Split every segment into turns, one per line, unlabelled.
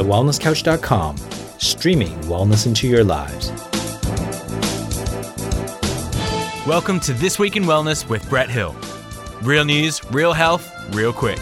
thewellnesscouch.com, streaming wellness into your lives.
Welcome to This Week in Wellness with Brett Hill. Real news, real health, real quick.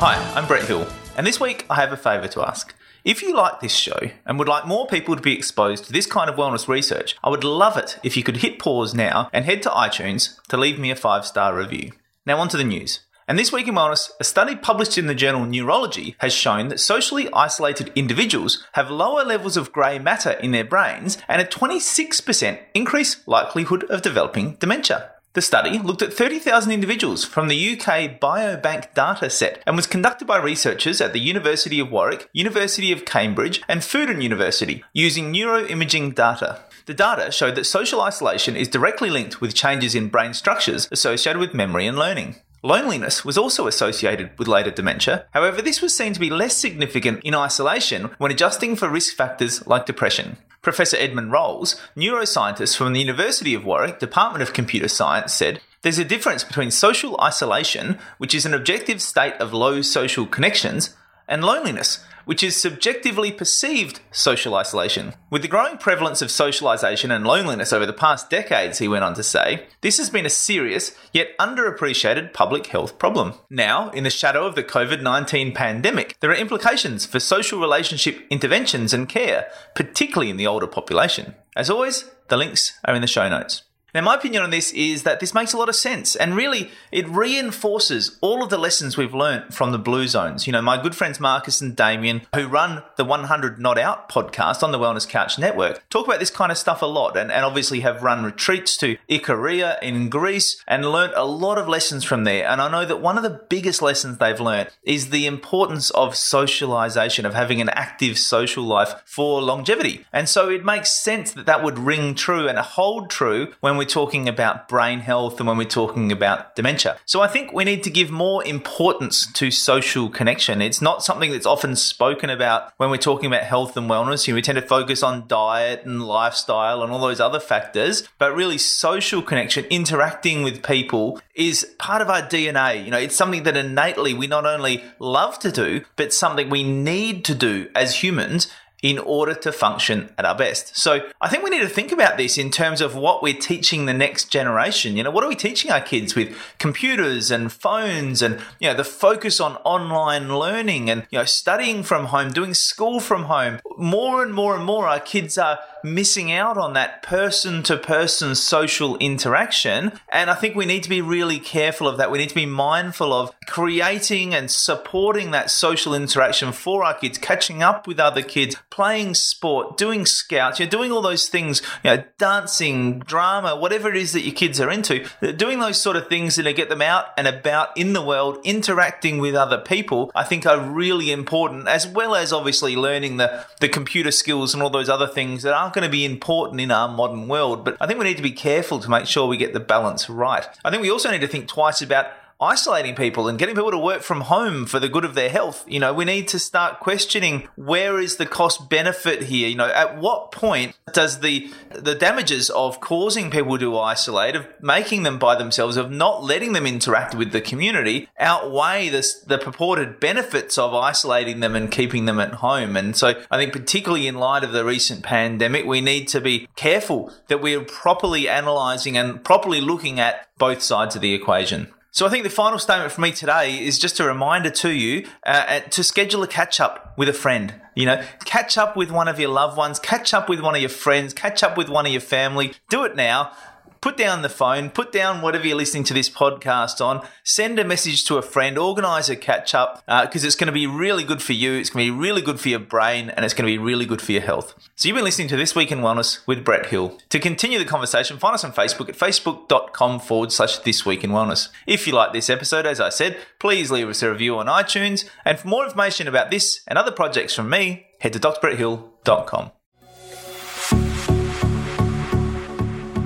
Hi, I'm Brett Hill, and this week I have a favour to ask. If you like this show and would like more people to be exposed to this kind of wellness research, I would love it if you could hit pause now and head to iTunes to leave me a five star review. Now, on to the news. And this week in wellness, a study published in the journal Neurology has shown that socially isolated individuals have lower levels of grey matter in their brains and a 26% increased likelihood of developing dementia. The study looked at 30,000 individuals from the UK Biobank data set and was conducted by researchers at the University of Warwick, University of Cambridge, and Fudan University using neuroimaging data. The data showed that social isolation is directly linked with changes in brain structures associated with memory and learning. Loneliness was also associated with later dementia. However, this was seen to be less significant in isolation when adjusting for risk factors like depression. Professor Edmund Rolls, neuroscientist from the University of Warwick, Department of Computer Science, said there's a difference between social isolation, which is an objective state of low social connections, and loneliness, which is subjectively perceived social isolation. With the growing prevalence of socialization and loneliness over the past decades, he went on to say, this has been a serious yet underappreciated public health problem. Now, in the shadow of the COVID 19 pandemic, there are implications for social relationship interventions and care, particularly in the older population. As always, the links are in the show notes. Now, my opinion on this is that this makes a lot of sense, and really, it reinforces all of the lessons we've learnt from the Blue Zones. You know, my good friends Marcus and Damien, who run the 100 Not Out podcast on the Wellness Couch Network, talk about this kind of stuff a lot, and, and obviously have run retreats to Ikaria in Greece and learnt a lot of lessons from there. And I know that one of the biggest lessons they've learnt is the importance of socialization, of having an active social life for longevity. And so it makes sense that that would ring true and hold true when we're talking about brain health and when we're talking about dementia. So I think we need to give more importance to social connection. It's not something that's often spoken about when we're talking about health and wellness. You know, we tend to focus on diet and lifestyle and all those other factors, but really social connection, interacting with people is part of our DNA. You know, it's something that innately we not only love to do, but something we need to do as humans in order to function at our best. So I think we need to think about this in terms of what we're teaching the next generation. You know, what are we teaching our kids with computers and phones and, you know, the focus on online learning and, you know, studying from home, doing school from home. More and more and more our kids are missing out on that person to person social interaction. And I think we need to be really careful of that. We need to be mindful of creating and supporting that social interaction for our kids, catching up with other kids, playing sport, doing scouts, you're doing all those things, you know, dancing, drama, whatever it is that your kids are into, doing those sort of things that get them out and about in the world, interacting with other people, I think are really important, as well as obviously learning the, the computer skills and all those other things that aren't going to be important in our modern world. But I think we need to be careful to make sure we get the balance right. I think we also need to think twice about isolating people and getting people to work from home for the good of their health. You know, we need to start questioning where is the cost benefit here? You know, at what point does the the damages of causing people to isolate, of making them by themselves, of not letting them interact with the community outweigh this, the purported benefits of isolating them and keeping them at home? And so I think particularly in light of the recent pandemic, we need to be careful that we're properly analysing and properly looking at both sides of the equation. So I think the final statement for me today is just a reminder to you uh, to schedule a catch up with a friend. You know, catch up with one of your loved ones, catch up with one of your friends, catch up with one of your family. Do it now put down the phone, put down whatever you're listening to this podcast on, send a message to a friend, organize a catch up because uh, it's going to be really good for you. It's going to be really good for your brain and it's going to be really good for your health. So you've been listening to This Week in Wellness with Brett Hill. To continue the conversation, find us on Facebook at facebook.com forward slash This Week in Wellness. If you like this episode, as I said, please leave us a review on iTunes. And for more information about this and other projects from me, head to drbretthill.com.